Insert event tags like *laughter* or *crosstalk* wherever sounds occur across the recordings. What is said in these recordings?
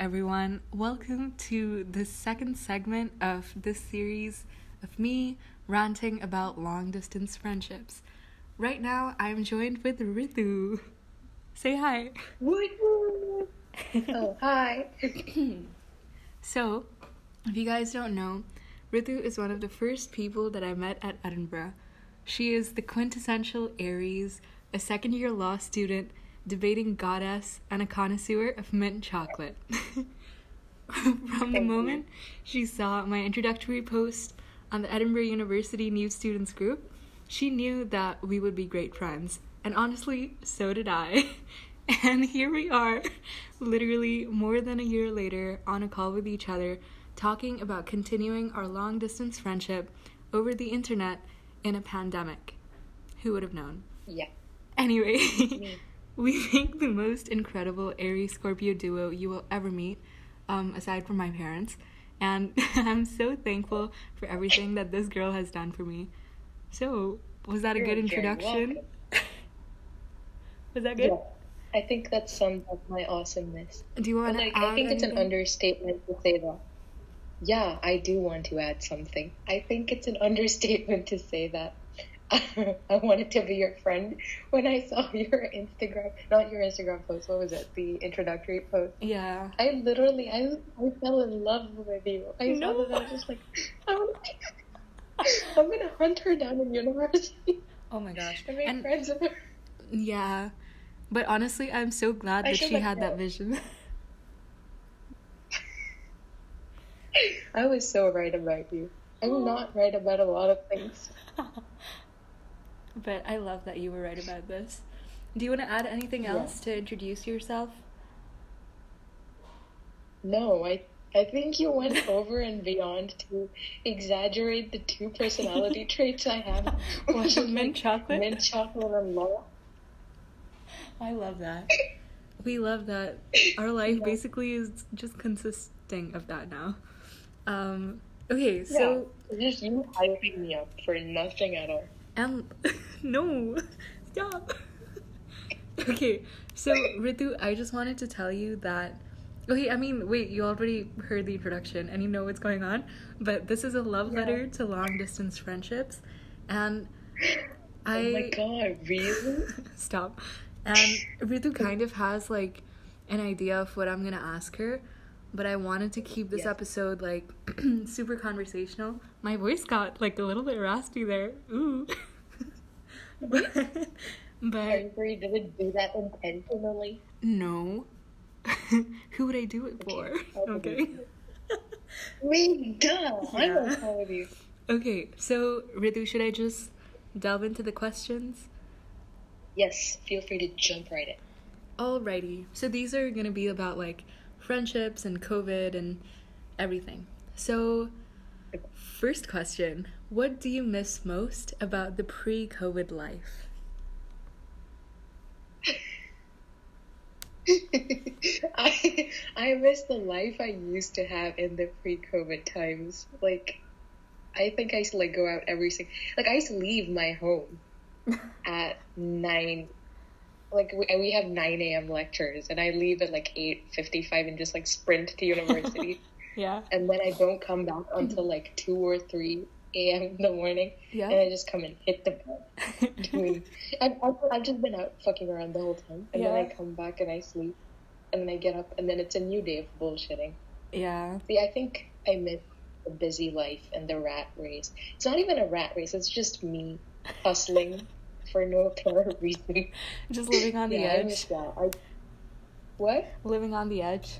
everyone. Welcome to the second segment of this series of me ranting about long distance friendships. Right now, I'm joined with Ritu. Say hi. Woo! *laughs* oh, hi. *clears throat* so, if you guys don't know, Ritu is one of the first people that I met at Edinburgh. She is the quintessential Aries, a second year law student, debating goddess, and a connoisseur of mint chocolate. *laughs* From the moment she saw my introductory post on the Edinburgh University New Students group, she knew that we would be great friends. And honestly, so did I. *laughs* And here we are, literally more than a year later, on a call with each other, talking about continuing our long distance friendship over the internet in a pandemic. Who would have known? Yeah. Anyway, *laughs* we *laughs* make the most incredible Aries Scorpio duo you will ever meet, um, aside from my parents. And *laughs* I'm so thankful for everything that this girl has done for me. So, was that a You're good introduction? was that good? Yeah. I think that sums up my awesomeness. Do you want to Like, add I think it's an understatement to say that. Yeah, I do want to add something. I think it's an *laughs* understatement to say that. *laughs* I wanted to be your friend when I saw *laughs* your Instagram, not your Instagram post. What was it? The introductory post. Yeah. I literally, I, I fell in love with you. I saw No. that. I was just like, *laughs* I'm gonna hunt her down in university Oh my gosh. and make And friends with her. yeah. But honestly, I'm so glad I that she had that vision. I was so right about you. I'm oh. not right about a lot of things. But I love that you were right about this. Do you want to add anything Yeah. else to introduce yourself? No, I I think you went *laughs* over and beyond to exaggerate the two personality *laughs* traits I have. *laughs* which is, Mint chocolate? mint chocolate, and law. I love that. We love that. Our life Yeah. basically is just consisting of that now. Um, okay, so yeah, just you hyping me up for nothing at all. And *laughs* no, stop. *laughs* okay, so Ritu, I just wanted to tell you that. Okay, I mean, wait, you already heard the introduction and you know what's going on, but this is a love Yeah. letter to long distance friendships, and I. oh my god, really? *laughs* Stop. And Ritu kind of has like an idea of what I'm gonna ask her, but I wanted to keep this Yeah. episode like *clears throat* super conversational. My voice got like a little bit raspy there. Ooh. *laughs* but, Are but you worried did it do that intentionally? no. *laughs* Who would I do it for? Okay. Okay. Me, duh. I'm Yeah. on call with you. Okay, so Ritu, should I just delve into the questions? Yes, feel free to jump right in. Alrighty. So these are gonna be about like friendships and COVID and everything. So, first question What do you miss most about the pre COVID life? *laughs* I I miss the life I used to have in the pre-COVID times. Like, I think I used to like go out every single. Like, I used to leave my home *laughs* at nine. Like we, we have nine a.m. lectures, and I leave at like eight fifty-five and just like sprint to university, *laughs* Yeah. and then I don't come back until like two or three a.m. in the morning, Yeah. and I just come and hit the bed *laughs* doing. I've, I've, I've just been out fucking around the whole time, and then I come back and I sleep, and then I get up, and then it's a new day of bullshitting. yeah. See, I think I miss the busy life and the rat race. It's not even a rat race; it's just me hustling for no apparent *laughs* reason. Just living on the yeah, I miss edge. that. I, what? Living on the edge.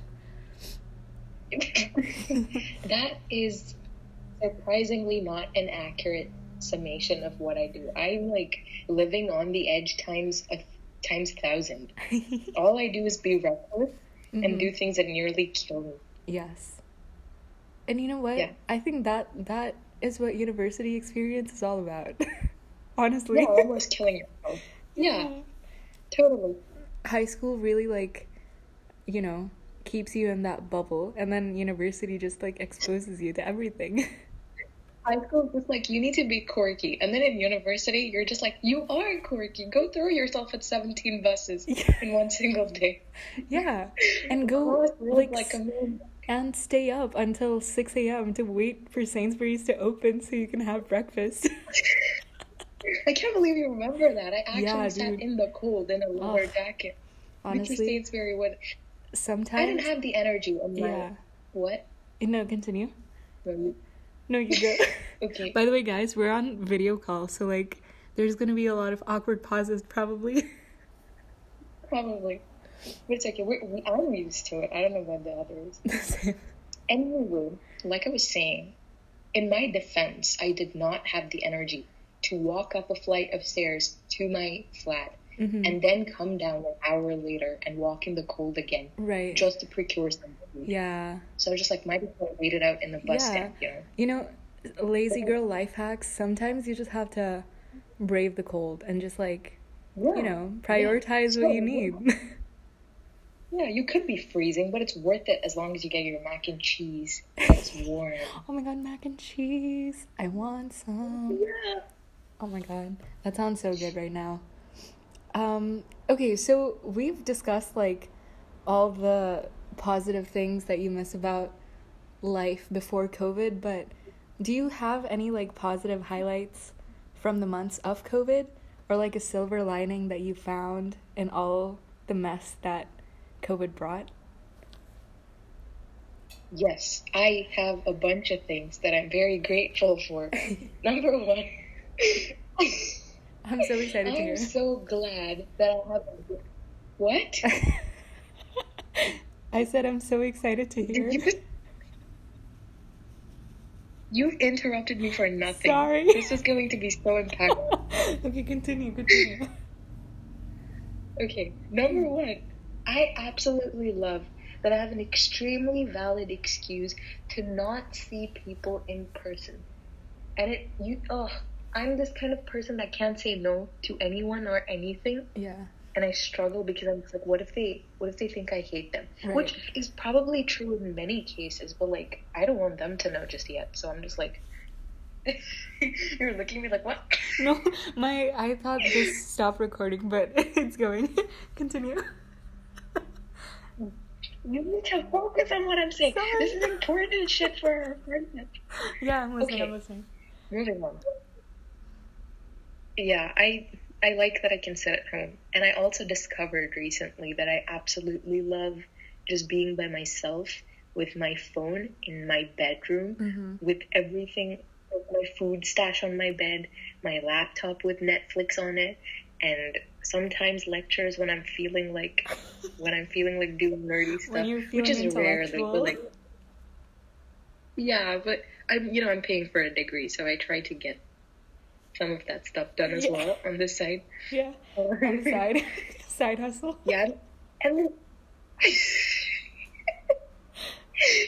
*laughs* that is surprisingly not an accurate summation of what I do. I'm like living on the edge times a times thousand. *laughs* All I do is be reckless Mhm. and do things that nearly kill me. Yes. And you know what? Yeah. I think that that is what university experience is all about. Honestly. Yeah, almost killing yourself. Yeah, totally. high school really like you know keeps you in that bubble and then university just like exposes you to everything *laughs* high school is just like you need to be quirky, and then in university you're just like you are quirky. Go throw yourself at seventeen buses in one single day. Yeah, and go like, like and stay up until six a.m. to wait for Sainsbury's to open so you can have breakfast. *laughs* I can't believe you remember that. I actually yeah, sat dude. in the cold in a lower oh, jacket. Honestly, Mr. Sainsbury would. Sometimes I didn't have the energy. On my, yeah. What? Eh, no, continue. No, you go. *laughs* okay. By the way, guys, we're on video call, so like, there's gonna be a lot of awkward pauses, probably. *laughs* Probably. But it's okay. We're, we, I'm used to it. I don't know about the others. *laughs* anyway, like I was saying, in my defense, I did not have the energy to walk up a flight of stairs to my flat mm-hmm. and then come down an hour later and walk in the cold again. Right. Just to procure some food. Yeah. So I was just like, might as well wait it out in the bus yeah. stand, you know? You know, lazy girl life hacks, sometimes you just have to brave the cold and just like, yeah. you know, prioritize yeah. what you need. *laughs* Yeah, you could be freezing, but it's worth it as long as you get your mac and cheese. It's warm. *laughs* oh my god, mac and cheese! I want some. Yeah. Oh my god, that sounds so good right now. Um, okay, so we've discussed like all the positive things that you miss about life before COVID, but do you have any like positive highlights from the months of COVID or like a silver lining that you found in all the mess that COVID brought? Yes, I have a bunch of things that I'm very grateful for. *laughs* Number one, I'm so excited I'm to hear. I'm so glad that I have. What? *laughs* I said I'm so excited to hear. You, you've interrupted me for nothing. Sorry. This is going to be so impactful. *laughs* okay, continue, continue. Okay, number one, I absolutely love that I have an extremely valid excuse to not see people in person. And it, you, oh, I'm this kind of person that can't say no to anyone or anything. Yeah. And I struggle because I'm like, what if they, what if they think I hate them? Right. Which is probably true in many cases, but like, I don't want them to know just yet. So I'm just like, *laughs* you're looking at me like, what? *laughs* No, my, I thought this stopped recording, but *laughs* it's going. Continue. You need to focus on what I'm saying. Sorry. This is important shit for our friendship. Yeah, I'm listening. Okay. I'm listening. Moving on yeah, I I like that I can sit at home. And I also discovered recently that I absolutely love just being by myself with my phone in my bedroom mm-hmm. with everything my food stash on my bed, my laptop with Netflix on it, and sometimes lectures when I'm feeling like when I'm feeling like doing nerdy *laughs* stuff, which is rare. Like, like, yeah, but I'm you know I'm paying for a degree, so I try to get some of that stuff done as yeah. well on this side. Yeah, on the *laughs* side, *laughs* side hustle. Yeah, and then, *laughs*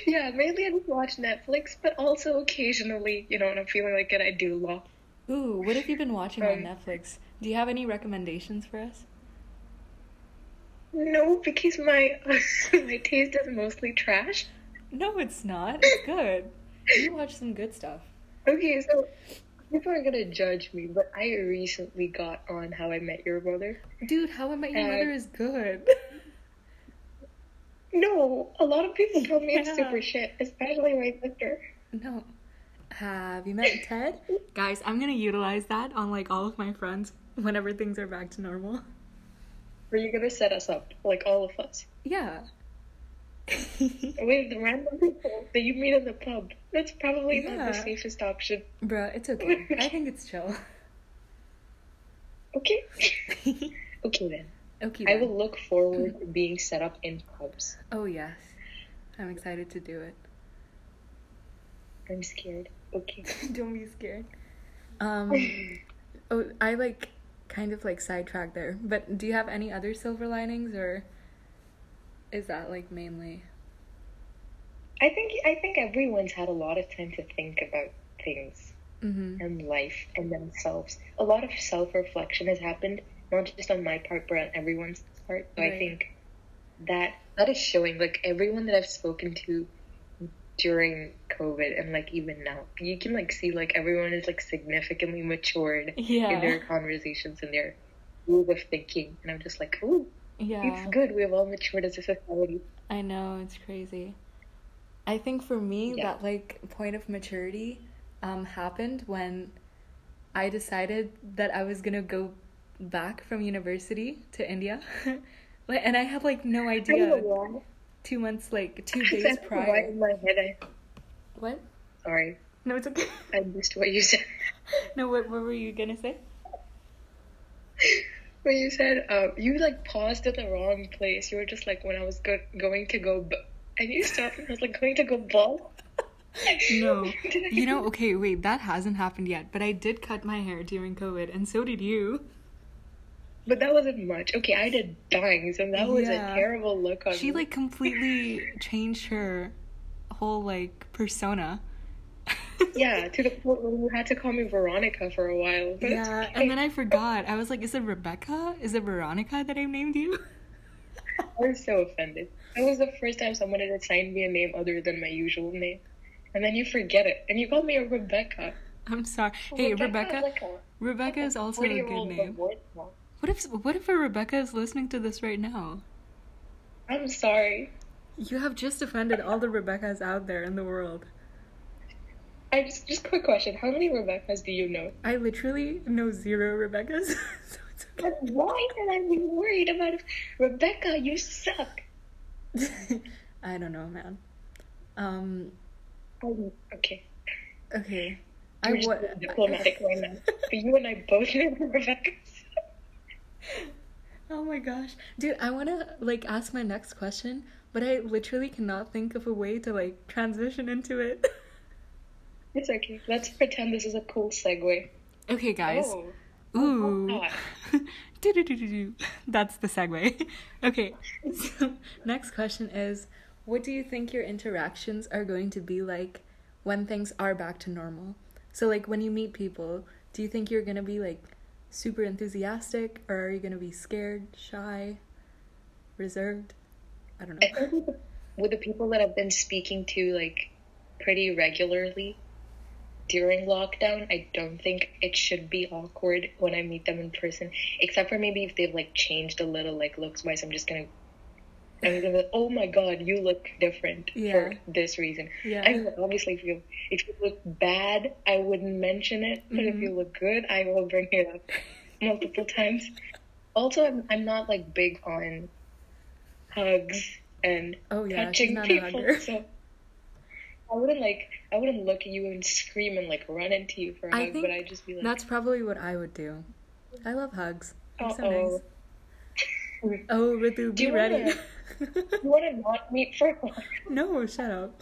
yeah, mainly I just watch Netflix, but also occasionally, you know, when I'm feeling like it, I do law. Ooh, what have you been watching um, on Netflix? Do you have any recommendations for us? No, because my my taste is mostly trash. No, it's not. It's good. you watch some good stuff. Okay, so People are gonna judge me, but I recently got on How I Met Your Mother. Dude, How I Met Your Mother is good. no, a lot of people tell me yeah. it's super shit, especially my sister. No. Have you met Ted? Guys, I'm gonna utilize that on like all of my friends whenever things are back to normal. Are you gonna set us up, like all of us? Yeah. *laughs* With random people that you meet in the pub. That's probably yeah. not the safest option. Bruh, it's okay. I think it's chill. *laughs* Okay. *laughs* okay then. Okay. Then. I will look forward to being set up in pubs. Oh yes. I'm excited to do it. I'm scared. Okay. Don't be scared. Um Oh, I like kind of like sidetracked there. But do you have any other silver linings or is that like mainly? I think I think everyone's had a lot of time to think about things mm-hmm. and life and themselves. A lot of self reflection has happened, not just on my part, but on everyone's part. So right. I think that that is showing. Like everyone that I've spoken to during COVID and like even now, you can like see like everyone is like significantly matured Yeah. in their conversations and their move of thinking, and I'm just like, ooh, Yeah. it's good. We have all matured as a society. I know, it's crazy. I think for me, Yeah. that like point of maturity um, happened when I decided that I was gonna go back from university to India. *laughs* Like, and I had like no I don't know idea two months, like two *laughs* days prior. in my head. I, What? sorry, No, it's okay. I missed what you said. *laughs* no, what, what were you gonna say? When you said um, you like paused at the wrong place, you were just like when I was go- going to go, b- and you stopped and I was like going to go ball. No. *laughs* You know, okay, wait, that hasn't happened yet, but I did cut my hair during COVID, and so did you. but that wasn't much. Okay, I did bangs, and that was Yeah. a terrible look on She me. like completely changed her whole like persona. Yeah, to the point where you had to call me Veronica for a while. But Yeah, okay. and *laughs* then I forgot. I was like, is it Rebecca? Is it Veronica that I named you? *laughs* I was so offended. That was the first time someone had assigned me a name other than my usual name, and then you forget it, and you call me a Rebecca. I'm sorry. Hey, Rebecca. Like a, Rebecca is also a good name. What if what if a Rebecca is listening to this right now? I'm sorry. You have just offended all the Rebeccas out there in the world. I just just quick question: How many Rebeccas do you know? I literally know zero Rebeccas. *laughs* so it's But why should I be worried about it? Rebecca? You suck. *laughs* I don't know, man. Um. Um, okay, Okay. I you're just wa- diplomatic right now. But you and I both know *laughs* Rebeccas. Oh my gosh. Dude, I want to like ask my next question, but I literally cannot think of a way to like transition into it. It's okay. Let's pretend this is a cool segue. okay, guys. Oh. Ooh. *laughs* Do-do-do-do-do. That's the segue. *laughs* Okay. So, *laughs* next question is what do you think your interactions are going to be like when things are back to normal? So like when you meet people, do you think you're going to be like super enthusiastic or are you going to be scared, shy, reserved? I don't I know. think with the people that I've been speaking to like pretty regularly during lockdown, I don't think it should be awkward when I meet them in person. Except for maybe if they've like changed a little, like looks wise. I'm just gonna, I'm gonna, be, oh my god, you look different Yeah. for this reason. Yeah. I mean, obviously, if you if you look bad, I wouldn't mention it. But if Mhm. you look good, I will bring it up multiple times. Also, I'm I'm not like big on hugs and Oh yeah, touching people. So I wouldn't like I wouldn't look at you and scream and like run into you for a I hug, but I'd just be like, That's probably what I would do. I love hugs. They're so Uh-oh. nice. *laughs* Oh, Ritu, Do be you ready. *laughs* you want to not meet for a hug? *laughs* no, shut up.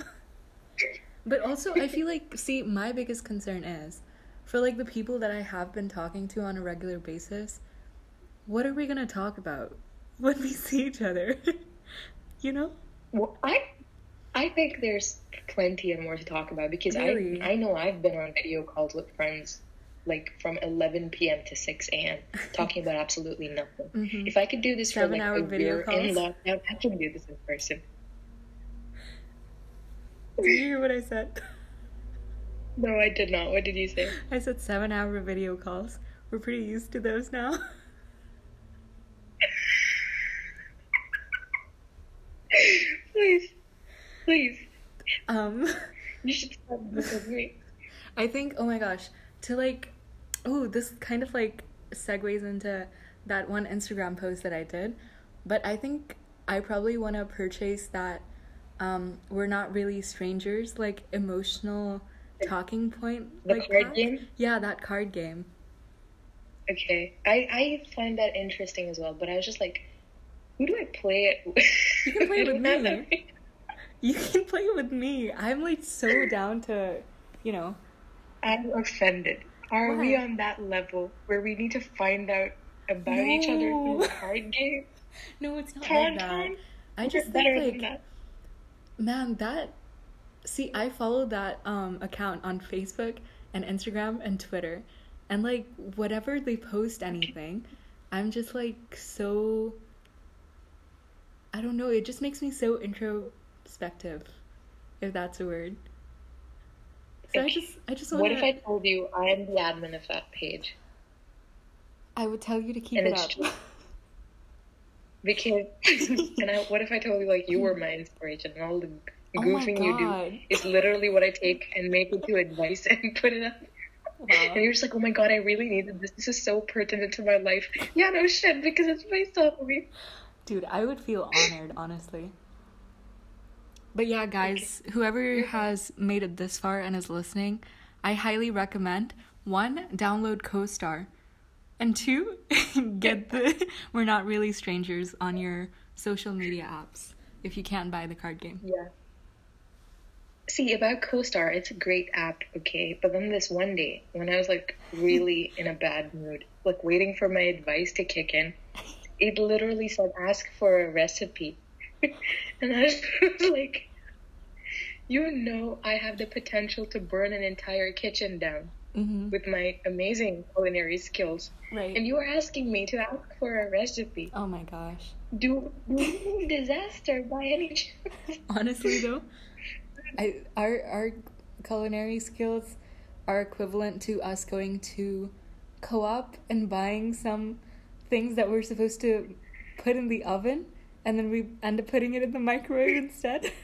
But also, I feel like, see, my biggest concern is for like the people that I have been talking to on a regular basis, what are we gonna talk about when we see each other? you know? Well, I I think there's plenty and more to talk about because Really? I I know I've been on video calls with friends like from 11 p.m. to 6 a.m. *laughs* talking about absolutely nothing. Mhm. If I could do this for like a year in calls? lockdown, I can do this in person. Did you hear what I said? No, I did not. What did you say? I said seven hour video calls. We're pretty used to those now. *laughs* *laughs* please, please, Um, *laughs* you should start this with me. I think, oh my gosh, to like, oh, this kind of like segues into that one Instagram post that I did. But I think I probably want to purchase that um, we're not really strangers, like emotional talking point. The like card pack. game? Yeah, that card game. Okay, I I find that interesting as well, but I was just like, who do I play it with? You can play I with *laughs* me. You can play with me. I'm like so down to, you know. I'm offended. Are we on that level where we need to find out about each other through card *laughs* game? No, it's not Time like that. I just think like that. Man, that see, I follow that um account on Facebook and Instagram and Twitter. And like whatever they post anything, I'm just like so I don't know, it just makes me so introspective, if that's a word. So I just, I just want What if I told you I am the admin of that page? I would tell you to keep And it up. true. *laughs* Because, *laughs* and I, what if I told you like you were my inspiration and all the Oh goofing you do is literally what I take and make into advice *laughs* and put it up. Wow. And you're just like, oh my god, I really needed this. This is so pertinent to my life. Yeah, no shit, because it's based off of me. Dude, I would feel honored, honestly. But yeah, guys, whoever has made it this far and is listening, I highly recommend one, download CoStar, and two, *laughs* get the *laughs* We're Not Really Strangers on your social media apps if you can't buy the card game. Yeah. See, about CoStar, it's a great app, okay? But then this one day, when I was like really *laughs* in a bad mood, like waiting for my advice to kick in, it literally said, ask for a recipe. *laughs* and I was *laughs* like, you know, I have the potential to burn an entire kitchen down Mm-hmm. with my amazing culinary skills. Right. And you are asking me to ask for a recipe. oh my gosh. Do, do disaster by any chance? *laughs* Honestly though, I our our culinary skills are equivalent to us going to co-op and buying some things that we're supposed to put in the oven and then we end up putting it in the microwave instead. *laughs*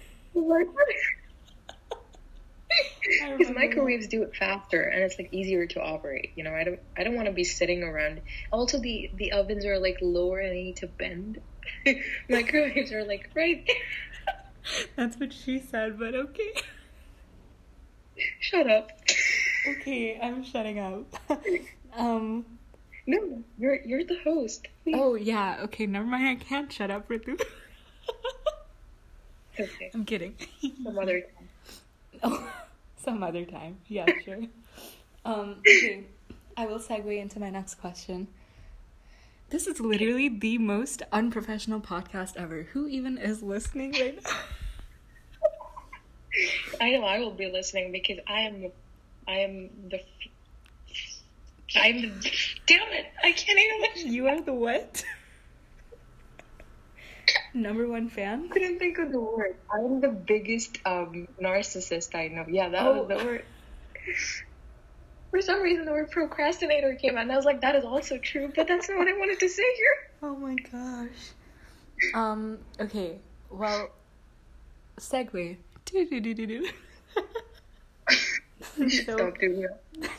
*laughs* Because microwaves do it faster and it's like easier to operate. You know, I don't I don't want to be sitting around. Also, the the ovens are like lower and they need to bend. *laughs* microwaves are like right. there. That's what she said, but okay. Shut up. Okay, I'm shutting up. um No, you're you're the host. oh yeah, okay, never mind. I can't shut up, Ritu. *laughs* Okay, I'm kidding. some other time. *laughs* Oh, some other time. Yeah, *laughs* sure. um, okay, I will segue into my next question. This is literally the most unprofessional podcast ever. Who even is listening right now? I know I will be listening because I am I am the I'm damn it I can't even You are the what? *laughs* Number one fan? couldn't think of the word. I'm the biggest um narcissist I know. Yeah, that Oh. was the word. For some reason, the word procrastinator came out, and I was like, "That is also true," but that's not what I wanted to say here. Oh my gosh. Um, okay, well, segue. Do-do-do-do-do. So- Stop doing that. *laughs*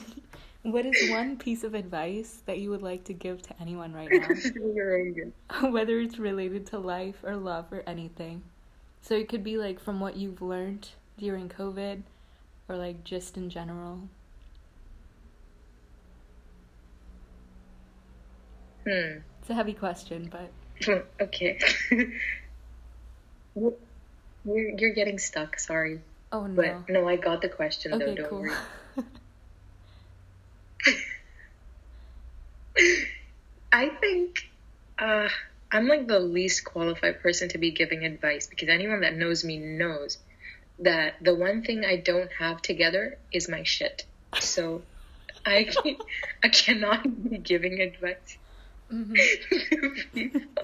What is one piece of advice that you would like to give to anyone right now? Do your own good. Whether it's related to life or love or anything. So it could be like from what you've learned during COVID or like just in general. Hmm. It's a heavy question, but *laughs* okay. *laughs* you're you're getting stuck. Sorry, oh no. but no, I got the question though. Okay, Don't cool. worry. *laughs* I think uh, I'm like the least qualified person to be giving advice because anyone that knows me knows that the one thing I don't have together is my shit. So I *laughs* can, I cannot be giving advice Mhm. *laughs* to people.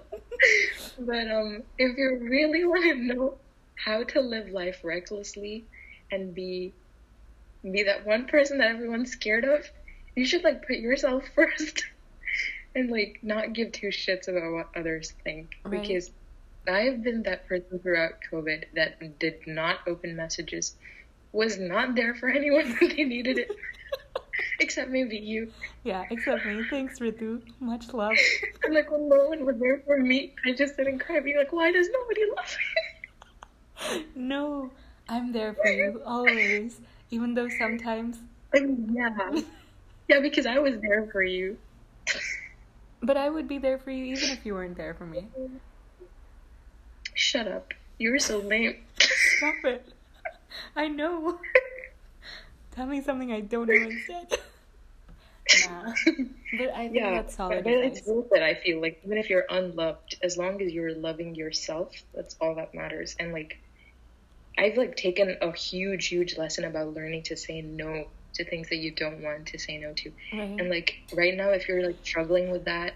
but um, if you really want to know how to live life recklessly and be be that one person that everyone's scared of, you should like put yourself *laughs* first and like not give two shits about what others think Right. because I've been that person throughout COVID that did not open messages, was not there for *laughs* anyone when they needed it, *laughs* except maybe you. Yeah, except me. Thanks, Ritu. Much love. And like when no one was there for me, I just sit and cry, being like, why does nobody love me? No, I'm there for you always. Even though sometimes, I mean, yeah. Yeah, because I was there for you. but I would be there for you even if you weren't there for me. Shut up. You were so lame. Stop it. I know. Tell me something I don't know instead. Nah. But I think yeah, that's solid but it's worth it, I feel. Like, even if you're unloved, as long as you're loving yourself, that's all that matters. And, like, I've, like, taken a huge, huge lesson about learning to say no to things that you don't want to say no to. Right. And like right now, if you're like struggling with that,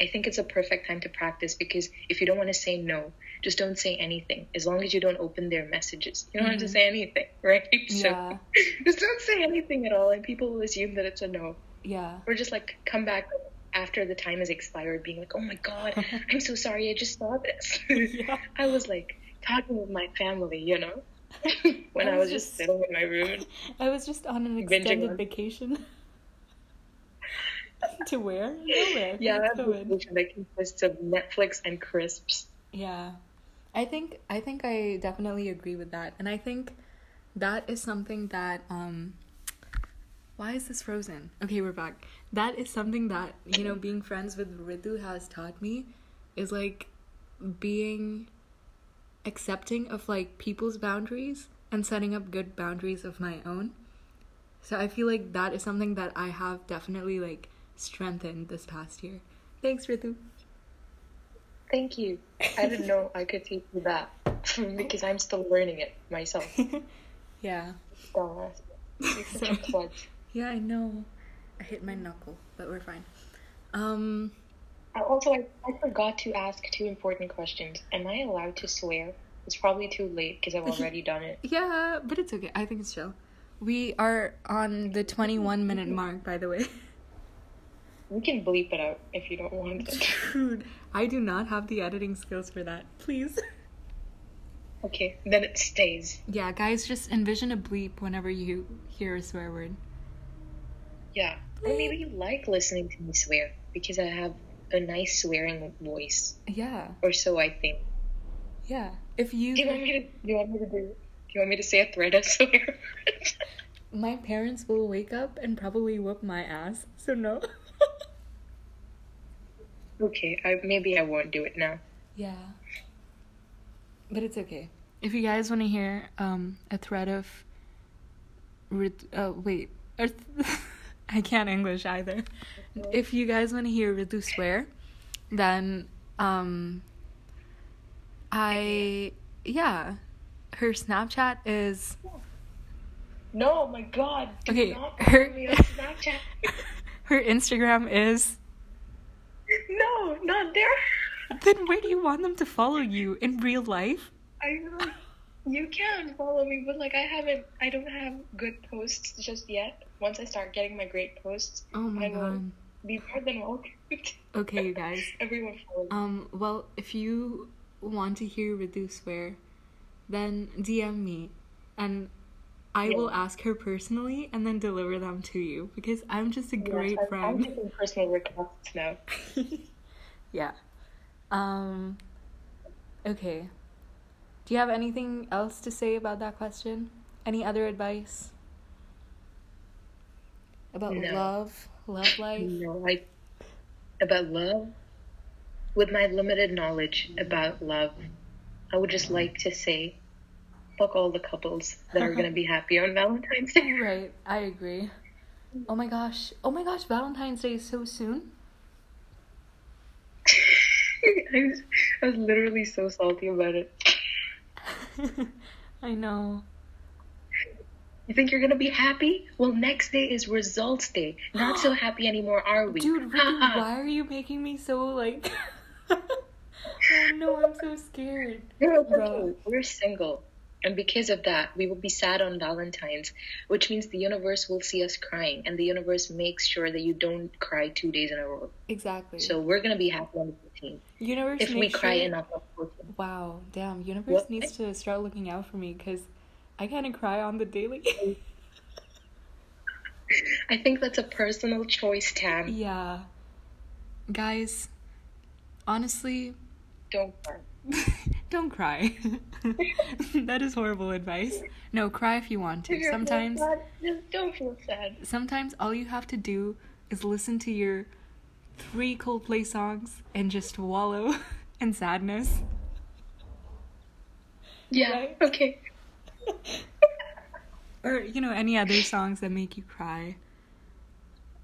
I think it's a perfect time to practice because if you don't want to say no, just don't say anything. As long as you don't open their messages, you don't have to Mhm. say anything, *laughs* right? Yeah. So *laughs* just don't say anything at all, and people will assume that it's a no, Yeah. or just like come back after the time has expired, being like, "Oh my god, *laughs* I'm so sorry, I just saw this." Yeah. I was like talking with my family, you know, *laughs* when I I was was just just- sitting in my room. I was just on an extended vacation. *laughs* to where? Nowhere. Yeah, I Let's have go a in. vacation that consists of Netflix and crisps. Yeah. I think I think I definitely agree with that. And I think that is something that um why is this frozen? Okay, we're back. That is something that, you know, being friends with Ritu has taught me is like being accepting of like people's boundaries and setting up good boundaries of my own. So I feel like that is something that I have definitely like strengthened this past year. Thanks, Ritu. Thank you. I didn't know I could teach you that *laughs* because I'm still learning it myself. *laughs* yeah. Dumbass. You're such a Yeah, I know. I hit my knuckle, but we're fine. Um, Also, I, I forgot to ask two important questions. Am I allowed to swear? It's probably too late because I've already done it. yeah, but it's okay. I think it's chill. We are on the 21 minute mark, by the way. We can bleep it out if you don't want it. Dude, I do not have the editing skills for that. Please. Okay, then it stays. Yeah, guys, just envision a bleep whenever you hear a swear word. Yeah. Or maybe you like listening to me swear because I have a nice swearing voice, Yeah, or so I think. yeah. If you. Do you want me to? Do you want me to do? Do you want me to say a thread of swear? *laughs* My parents will wake up and probably whoop my ass, so no. *laughs* okay, I, maybe I won't do it now. Yeah. But it's okay. If you guys want to hear um a thread of oh wait. *laughs* I can't English either. If you guys want to hear Ritu swear, then um I yeah, her Snapchat is No, my God. Okay, not her- me on Snapchat. *laughs* her Instagram is no, not there. then where do you want them to follow you in real life? I know. You can follow me, but like I haven't. I don't have good posts just yet. Once I start getting my great posts, Oh my I god. Be more than welcome. Okay, you guys. Everyone. Um, well, if you want to hear Ritu swear, then DM me and I will ask her personally and then deliver them to you because I'm just a Yes, great I'm- I'm friend. taking personal requests now. *laughs* yeah. Um okay. Do you have anything else to say about that question? Any other advice? About No. love, love life? No, I about love. With my limited knowledge about love, I would just like to say, fuck all the couples that are gonna be happy on Valentine's Day. *laughs* Right, I agree. Oh my gosh. Oh my gosh, Valentine's Day is so soon. *laughs* I was, I was literally so salty about it. *laughs* I know. You think you're gonna be happy? Well, next day is results day. Not so *gasps* happy anymore, are we? Dude, Haha. why are you making me so like *laughs* Oh no, I'm so scared. No, it's Bro. We're single. And because of that, we will be sad on Valentine's, which means the universe will see us crying, and the universe makes sure that you don't cry two days in a row. Exactly. So we're gonna be happy on the 15th. universe If we cry sure- enough on the 14th. Wow, damn. Universe What? needs to start looking out for me because I kind of cry on the daily. *laughs* I think that's a personal choice, Tam. yeah. Guys, honestly, Don't cry. *laughs* don't cry. *laughs* that is horrible advice. No, cry if you want to. Sometimes just don't feel sad. sometimes all you have to do is listen to your three Coldplay songs and just wallow in sadness. Yeah. Right? Okay. *laughs* Or, you know, any other songs that make you cry.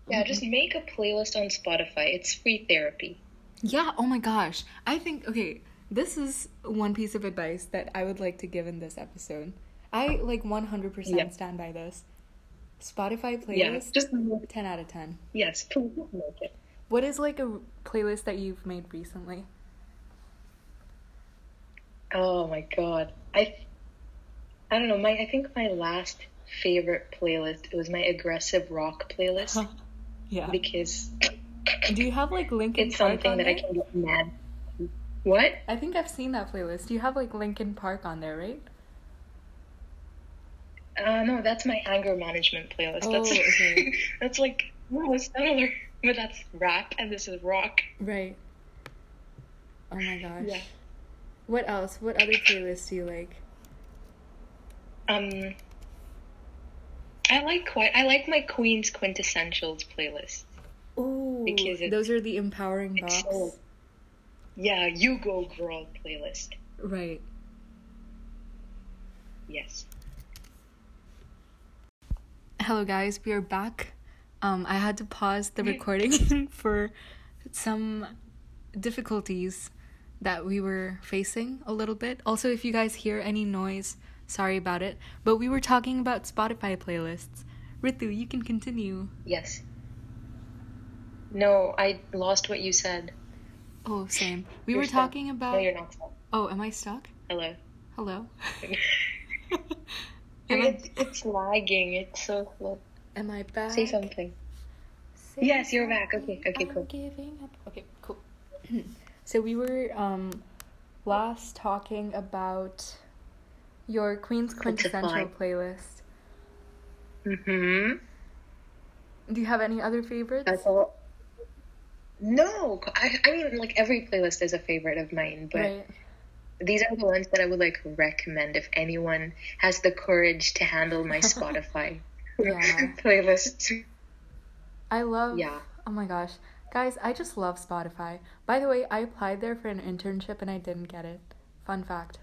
Yeah, just make a playlist on Spotify. It's free therapy. Yeah, oh my gosh. I think, okay, this is one piece of advice that I would like to give in this episode. I like 100% Yeah. stand by this. Spotify playlist Yeah, just 10 out of 10. yes, please make it. What is like a playlist that you've made recently? Oh my god. I I don't know, my I think my last favorite playlist it was my aggressive rock playlist yeah. because Do you have like Linkin it's Park something on that there? I can get mad. What? I think I've seen that playlist. Do you have like Linkin Park on there, right? Uh, no, that's my anger management playlist. Oh, that's okay. *laughs* that's like no, similar, but that's rap and this is rock. Right. Oh my gosh. Yeah. What else? What other playlists do you like? Um, I like quite. I like my Queen's Quintessentials playlist. Ooh, Because it's- those are the empowering box. so- Yeah, you go girl playlist. Right. Yes. Hello, guys. We are back. Um, I had to pause the recording *laughs* for some difficulties that we were facing a little bit. Also, if you guys hear any noise, sorry about it. But we were talking about Spotify playlists. Ritu, you can continue. Yes. No, I lost what you said. Oh, same. We You're were stuck. talking about. No, you're not. stuck. Oh, am I stuck? Hello. Hello. *laughs* It's, it's lagging. It's so slow. am I back? Say something. Say Yes, you're back. Okay, okay, I'm cool. giving up. Okay, cool. *clears throat* so we were um last talking about your Queen's Quintessential playlist. Mm-hmm. Do you have any other favorites? That's all. No, I, I mean, like every playlist is a favorite of mine, but right. these are the ones that I would like recommend if anyone has the courage to handle my *laughs* Spotify *laughs* playlist. I love Yeah. Oh my gosh. Guys, I just love Spotify. By the way, I applied there for an internship and I didn't get it. Fun fact.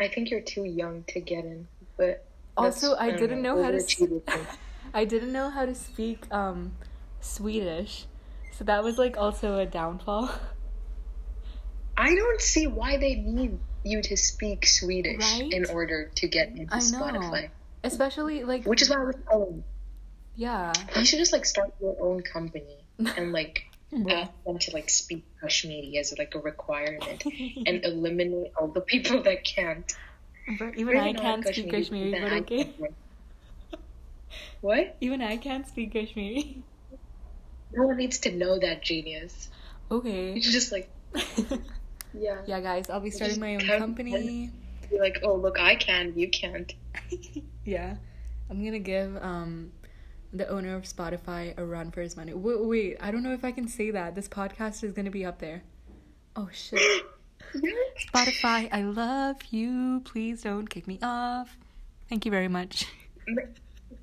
I think you're too young to get in, but Also, I didn't know how to s- overachieving *laughs* thing. I didn't know how to speak um Swedish. So that was like also a downfall. I don't see why they need you to speak Swedish Right? in order to get into. Spotify. Especially like Which is why I was telling yeah. you should just like start your own company *laughs* and like Bruh. ask them to like speak Kashmiri as like a requirement *laughs* and eliminate all the people that can't. But even Really I can't speak Kashmiri, but okay. What? Even I can't speak Kashmiri. No one needs to know that genius. Okay. should just like *laughs* yeah. yeah, guys, I'll be starting my own company. Be like, oh look, I can, you can't. *laughs* yeah. I'm gonna give um the owner of Spotify a run for his money. Wait, wait, I don't know if I can say that. This podcast is gonna be up there. Oh shit. *gasps* Spotify, I love you. Please don't kick me off. Thank you very much.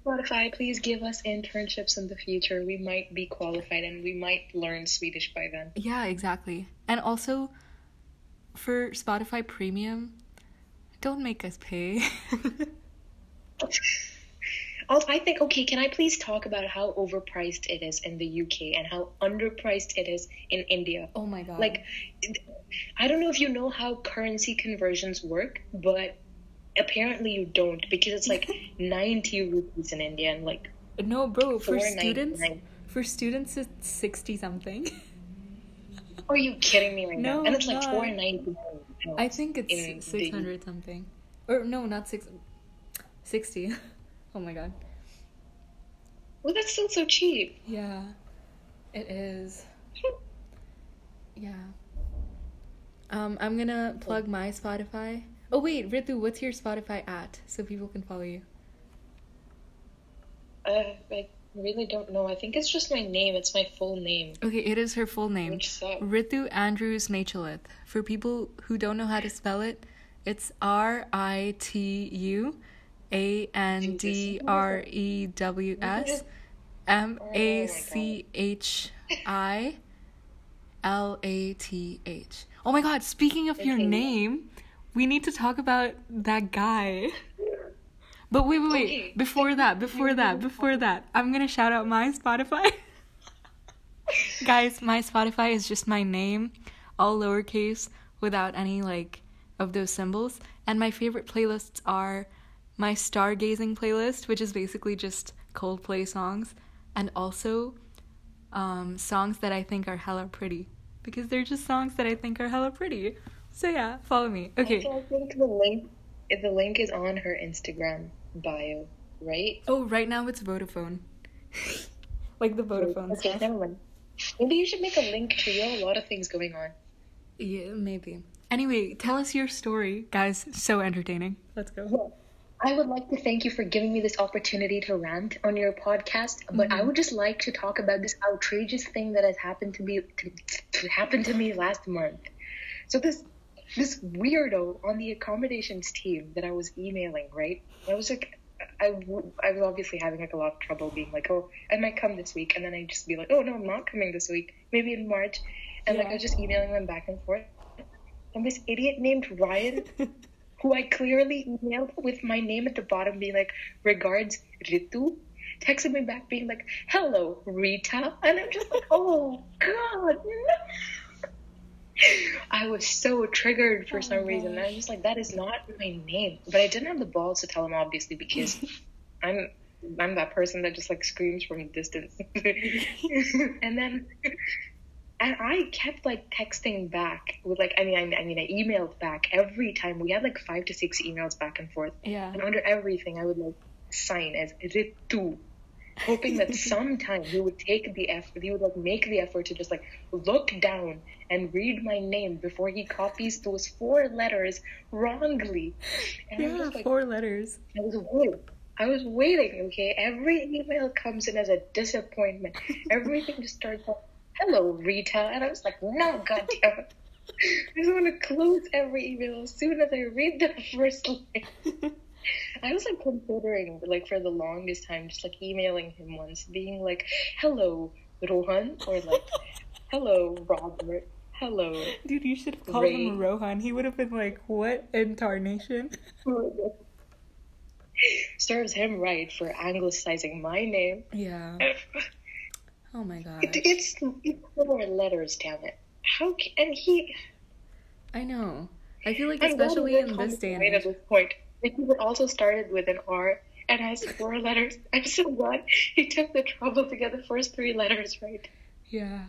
Spotify, please give us internships in the future. We might be qualified and we might learn Swedish by then. Yeah, exactly. And also for Spotify Premium, don't make us pay. *laughs* Also, I think, okay, can I please talk about how overpriced it is in the UK and how underpriced it is in India? oh my god. Like, I don't know if you know how currency conversions work, but apparently you don't because it's like *laughs* 90 rupees in India and like no, bro, for students, for students it's 60 something. *laughs* Are you kidding me right No, now? And it's like not. 4.99. I think it's 600 something. Or no, not 6 60. *laughs* oh my god. Well, that's still so cheap. Yeah. It is. *laughs* Yeah. Um, I'm gonna plug my Spotify. Oh wait, Ritu, what's your Spotify at so people can follow you? Uh, I really don't know. I think it's just my name. It's my full name, Okay, it is her full name. which sucks. Ritu Andrews Machilath. For people who don't know how to spell it, it's R I T U A N D R E W S M A C H I L A T H. Oh my god, speaking of your name, we need to talk about that guy. But wait, wait, wait. Before that, before that, before that, I'm gonna shout out my Spotify. *laughs* Guys, my Spotify is just my name, all lowercase, without any like of those symbols. And my favorite playlists are my stargazing playlist, which is basically just Coldplay songs, and also um, songs that I think are hella pretty because they're just songs that I think are hella pretty. So yeah, follow me. Okay. Also, I think the link, if the link is on her Instagram bio, right? Oh, right now it's Vodafone. *laughs* like the Vodafone Okay, stuff. never mind. Maybe you should make a link to you. have A lot of things going on. Yeah, maybe. Anyway, tell us your story, guys. So entertaining. Let's go. I would like to thank you for giving me this opportunity to rant on your podcast, but I mm-hmm. would just like to talk about this outrageous thing that has happened to me to, to happen to me last month. So this this weirdo on the accommodations team that I was emailing, right? I was like, I, w- I was obviously having like a lot of trouble being like, oh, I might come this week, and then I'd just be like, oh no, I'm not coming this week, maybe in March, and like I was just emailing them back and forth, and this idiot named Ryan *laughs* who I clearly emailed with my name at the bottom, being like, regards, Ritu, texted me back, being like, hello, Rita. And I'm just like, oh, God, no. *laughs* I was so triggered for Oh some reason. I was just like, that is not my name. But I didn't have the balls to tell him, obviously, because *laughs* I'm. I'm that person that just like screams from a distance. *laughs* and then and I kept like texting back with like I mean I, I mean I emailed back every time we had like five to six emails back and forth Yeah. and under everything I would like sign as Ritu hoping that *laughs* sometime he would take the effort he would like make the effort to just like look down and read my name before he copies those four letters wrongly and Yeah, just like four letters. I was waiting. I was waiting, okay? Every email comes in as a disappointment. Everything just starts off, hello, Rita. And I was like, no, goddamn it. I just want to close every email as soon as I read the *laughs* first line. I was like considering, like, for the longest time, just like emailing him once, being like, hello, Rohan, or like, hello, Robert, hello. Dude, you should have called Ray. him Rohan. He would have been like, what incarnation? *laughs* Serves him right for anglicizing my name. Yeah. Oh my god. It, it's, it's four letters, damn it. How can, and he, I know. I feel like especially in this day and age. at this point, it also started with an R and has four *laughs* letters. I'm so glad he took the trouble to get the first three letters right. Yeah.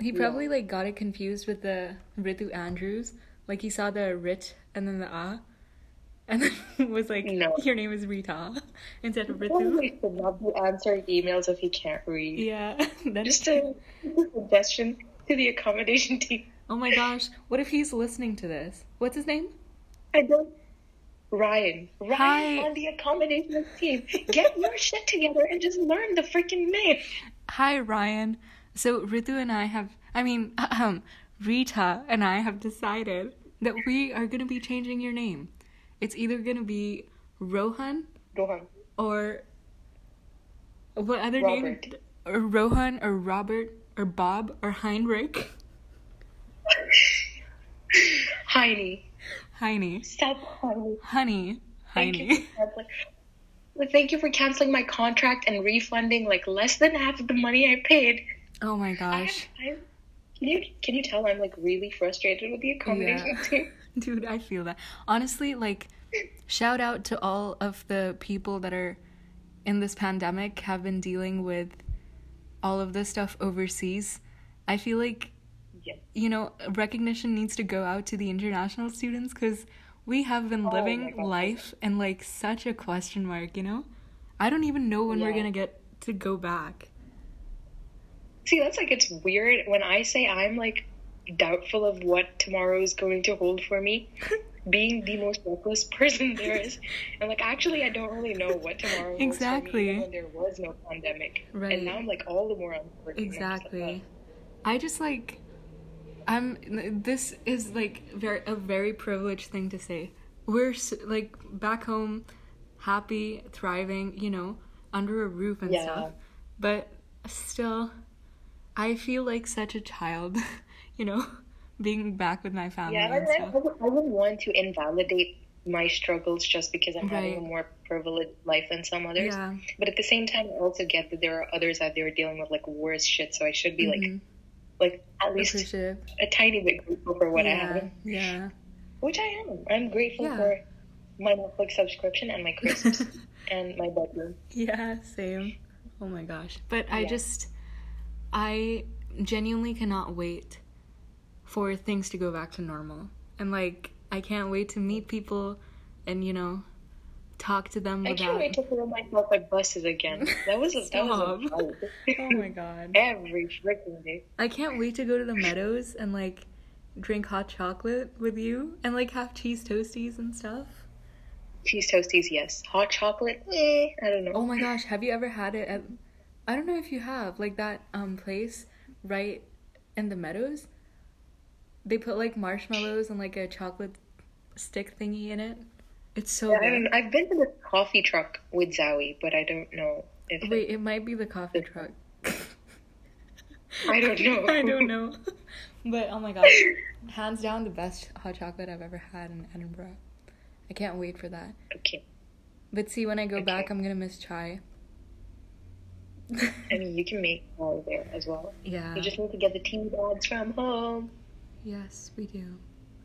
He probably like got it confused with the Ritu Andrews. Like he saw the Rit and then the Ah. And then *laughs* was like, No. your name is Rita *laughs* instead of Ritu. Probably should not be answering emails if he can't read. Yeah. *laughs* That is Just a, a suggestion to the accommodation team. Oh my gosh. What if he's listening to this? What's his name? I don't. Ryan, Ryan Hi. on the accommodation team, get your shit together and just learn the freaking name. Hi, Ryan. So Ritu and I have, I mean, um, Rita and I have decided that we are going to be changing your name. It's either going to be Rohan Rohan. or what other Robert. name? Or Rohan or Robert or Bob or Heinrich. *laughs* Heine. Heine. Stop Heine. Honey. Thank you, for canceling- *laughs* Well, thank you for canceling my contract and refunding like less than half of the money I paid. Oh my I, gosh. I, can you can you tell I'm like really frustrated with the accommodation Yeah. team? *laughs* Dude, I feel that. Honestly, like, shout out to all of the people that are in this pandemic have been dealing with all of this stuff overseas. I feel like, Yeah. you know, recognition needs to go out to the international students because we have been Oh living God. life in like such a question mark, you know? I don't even know when we're gonna get to go back. See, that's like it's weird when I say I'm like doubtful of what tomorrow is going to hold for me. *laughs* Being the most reckless person there is, and like actually, I don't really know what tomorrow Exactly. me, when there was no pandemic, Right. and now I'm like all the more uncertain. Exactly. I just like I'm this is like very a very privileged thing to say. We're like back home happy, thriving, you know, under a roof and Yeah. stuff. But still I feel like such a child, *laughs* you know, *laughs* being back with my family Yeah, and I, would- I wouldn't want to invalidate my struggles just because I'm having a more privileged life than some others. Yeah. But at the same time, I also get that there are others out there dealing with like worse shit. So I should be Mhm. like, like at least a tiny bit grateful for what I have, Yeah. which I am. I'm grateful Yeah. for my Netflix subscription and my crisps *laughs* and my bedroom. Yeah, same. Oh my gosh. But I just I genuinely cannot wait for things to go back to normal. And like I can't wait to meet people and you know talk to them I without can't wait to throw myself at buses again. That was a that was a *laughs* Oh my god. Every freaking day. I can't wait to go to the meadows and like drink hot chocolate with you and like have cheese toasties and stuff. Cheese toasties, yes. Hot chocolate, eh, I don't know. Oh my gosh, have you ever had it at I don't know if you have, like that um place right in the meadows? They put like marshmallows and like a chocolate stick thingy in it. It's so Yeah, I don't, good. I've been to the coffee truck with Zowie, but I don't know if Wait, it might be the coffee truck. *laughs* I don't know. I don't know. *laughs* But oh my god, *laughs* hands down the best hot chocolate I've ever had in Edinburgh. I can't wait for that. Okay. But see, when I go back, I'm gonna miss chai. I mean, you can make all there as well. yeah. You just need to get the tea bags from home. Yes, we do.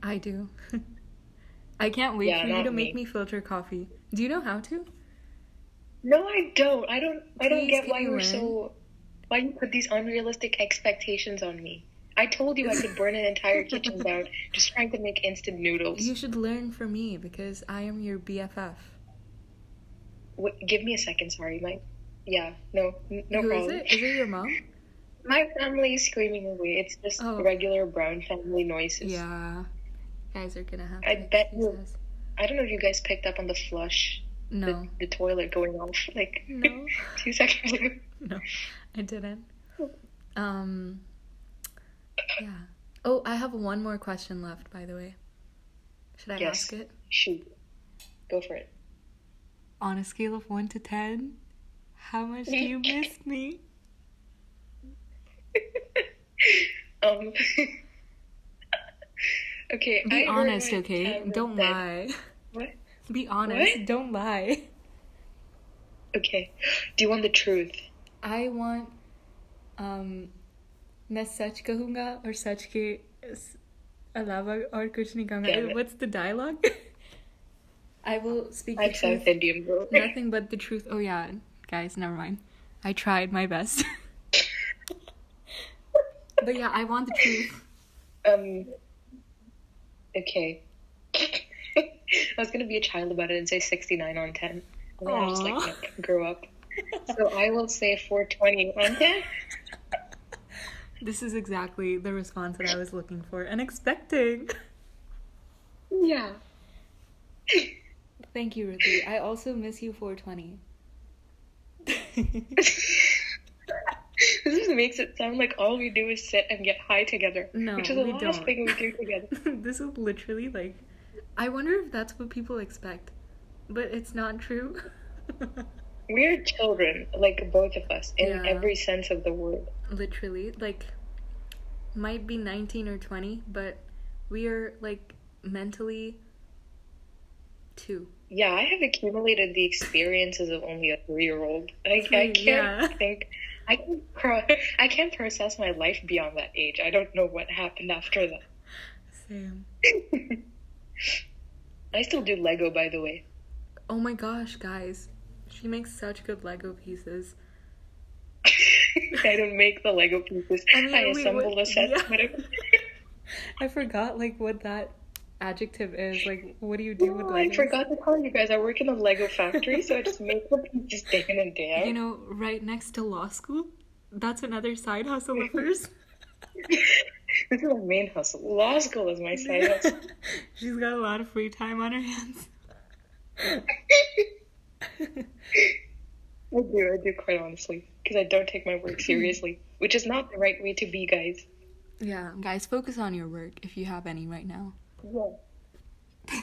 I do. *laughs* I can't wait Yeah, for you to make me. me filter coffee. Do you know how to? No, I don't. I don't. I don't get why you you're so. Why you put these unrealistic expectations on me? I told you I could burn an entire *laughs* kitchen down just trying to make instant noodles. You should learn from me because I am your BFF. Give me a second. Sorry, my. Yeah, no, no Who is problem. it? Is it your mom? *laughs* My family is screaming away. It's just Oh. regular brown family noises. Yeah. guys are gonna have I bet you- us. I don't know if you guys picked up on the flush, No. the, the toilet going off *laughs* like No. *laughs* two seconds ago. No, I didn't. Um, yeah. Oh, I have one more question left, by the way. Should I Yes. ask it? Shoot, go for it. On a scale of 1 to 10, how much do you *laughs* miss me? *laughs* um. *laughs* okay. Be I heard honest, my okay? tablet Don't said- lie. *laughs* What? Be honest. What? Don't lie. Okay. Do you want the truth? I want um मैं सच कहूंगा और सच के स- अलावा और कुछ नहीं Damn कहूंगा. it. What's the dialogue? I will speak the I'm South truth, Indian, bro. nothing but the truth. Oh yeah, guys, never mind. I tried my best. but yeah, I want the truth. Um. Okay. *laughs* I was gonna be a child about it and say 69 on 10. And then I was like, "Nope, *laughs* grow up. So I will say 420 on 10. This is exactly the response that I was looking for and expecting. Yeah. Thank you, Ruthie. I also miss you 420. *laughs* this just makes it sound like all we do is sit and get high together. No, which is the last don't. thing we do together. *laughs* this is literally like I wonder if that's what people expect. But it's not true. *laughs* We're children, like both of us, in Yeah. every sense of the word. literally, like might be 19 or 20, but we are like mentally 2. Yeah, I have accumulated the experiences of only a three-year-old. I, I can't yeah. think. I can't. Pro- I can't process my life beyond that age. I don't know what happened after that. Same. *laughs* I still do Lego, by the way. Oh my gosh, guys. She makes such good Lego pieces. *laughs* I don't make the Lego pieces. I I, mean, wait, assemble the sets. yeah. Whatever. *laughs* I forgot like what that adjective is. Like what do you do with Legos? I forgot to tell you guys. I work in a Lego factory, so I just make the pieces *laughs* day in and day out. You know, right next to law school. That's another side hustle of hers. *laughs* *laughs* this is my main hustle. Law school is my side hustle. She's got a lot of free time on her hands. I do, I do quite honestly, because I don't take my work *clears throat* seriously, which is not the right way to be, guys. yeah, guys, focus on your work if you have any right now. Yeah.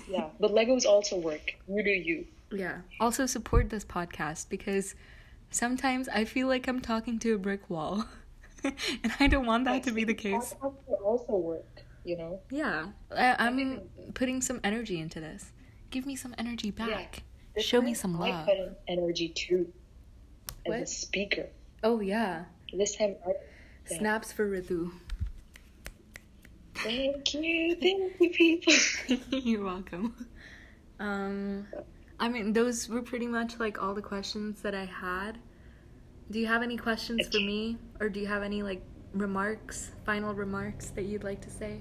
Yeah, but Legos also work. You do you. Yeah. Also support this podcast because sometimes I feel like I'm talking to a brick wall. *laughs* and I don't want that to be the case. Also work, you know. Yeah. I, I'm putting some energy into this. Give me some energy back. Show me some I love. put in energy too, as a speaker. Oh yeah. This time, I... Yeah. Snaps for Ritu. Thank you, thank you, people. *laughs* You're welcome. Um, I mean, those were pretty much like all the questions that I had. Do you have any questions for me, or do you have any like remarks, final remarks that you'd like to say?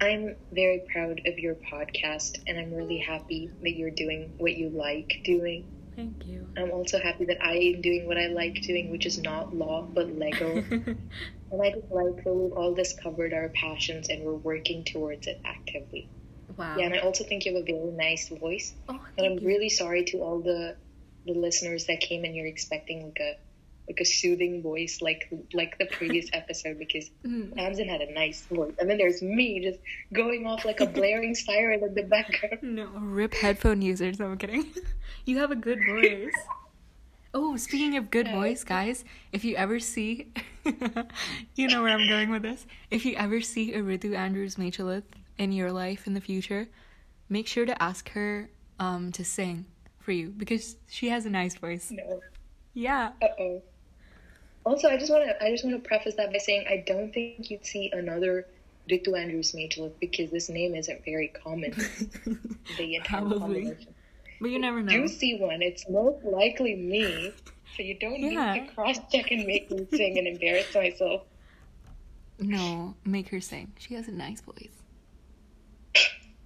I'm very proud of your podcast, and I'm really happy that you're doing what you like doing. Thank you. I'm also happy that I am doing what I like doing, which is not law but Lego. *laughs* and I just like that we've all discovered our passions and we're working towards it actively. wow. Yeah, and I also think you have a very nice voice. oh, And I'm you. really sorry to all the the listeners that came and you're expecting like a like a soothing voice like like the previous *laughs* episode because Mm. Tamsin had a nice voice. And then there's me just going off like a blaring siren in the background. *laughs* No, rip headphone users. No, I'm kidding. *laughs* You have a good voice. Oh, speaking of good voice, *laughs* guys, if you ever see, *laughs* you know where I'm going with this. If you ever see a Ritu Andrews Machilath in your life in the future, make sure to ask her um, to sing for you because she has a nice voice. No. Yeah. Uh oh. Also, I just want to I just want to preface that by saying I don't think you'd see another Ritu Andrews Machilath because this name isn't very common. *laughs* The entire Probably. combination. But you never If know. you see one, it's most likely me. So you don't Yeah. need to cross check and make me sing and embarrass myself. No, make her sing. She has a nice voice.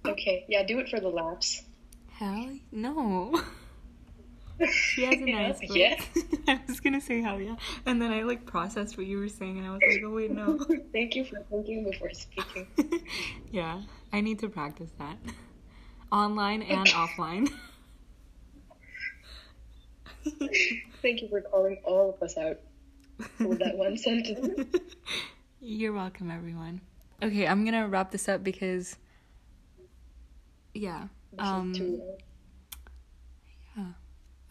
Okay, yeah, do it for the laughs. Hell no. She has a *laughs* nice voice. yeah. *laughs* I was gonna say hell yeah, and then I like processed what you were saying, and I was like, oh wait, no. *laughs* Thank you for thinking before speaking. yeah, I need to practice that, online and offline. *laughs* Thank you for calling all of us out for that one *laughs* sentence. You're welcome, everyone. Okay, I'm gonna wrap this up because, yeah, um, long.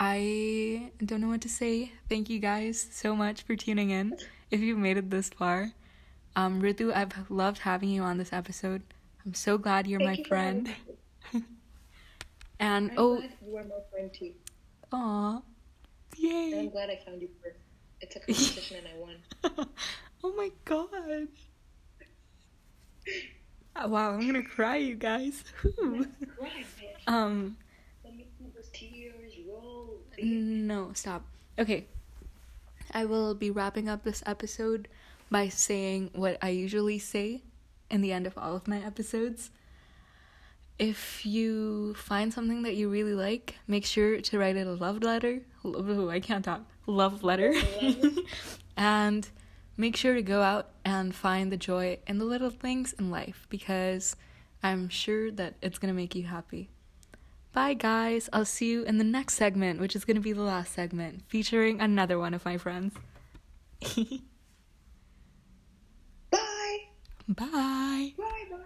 I don't know what to say. Thank you guys so much for tuning in. If you've made it this far, um, Ritu, I've loved having you on this episode. I'm so glad you're Thank my you friend. *laughs* And I'm oh, you are my friend too. aw, And I'm glad I found you first. It's a *laughs* competition and I won. *laughs* oh my god! Uh, Wow, I'm gonna cry, you guys. *laughs* Um, Let me see those tears roll. no, stop. Okay, I will be wrapping up this episode by saying what I usually say in the end of all of my episodes. If you find something that you really like, make sure to write it a love letter. Oh, I can't talk. Love letter. *laughs* and make sure to go out and find the joy in the little things in life because I'm sure that it's going to make you happy. Bye, guys. I'll see you in the next segment, which is going to be the last segment, featuring another one of my friends. *laughs* Bye. Bye. Bye, bye.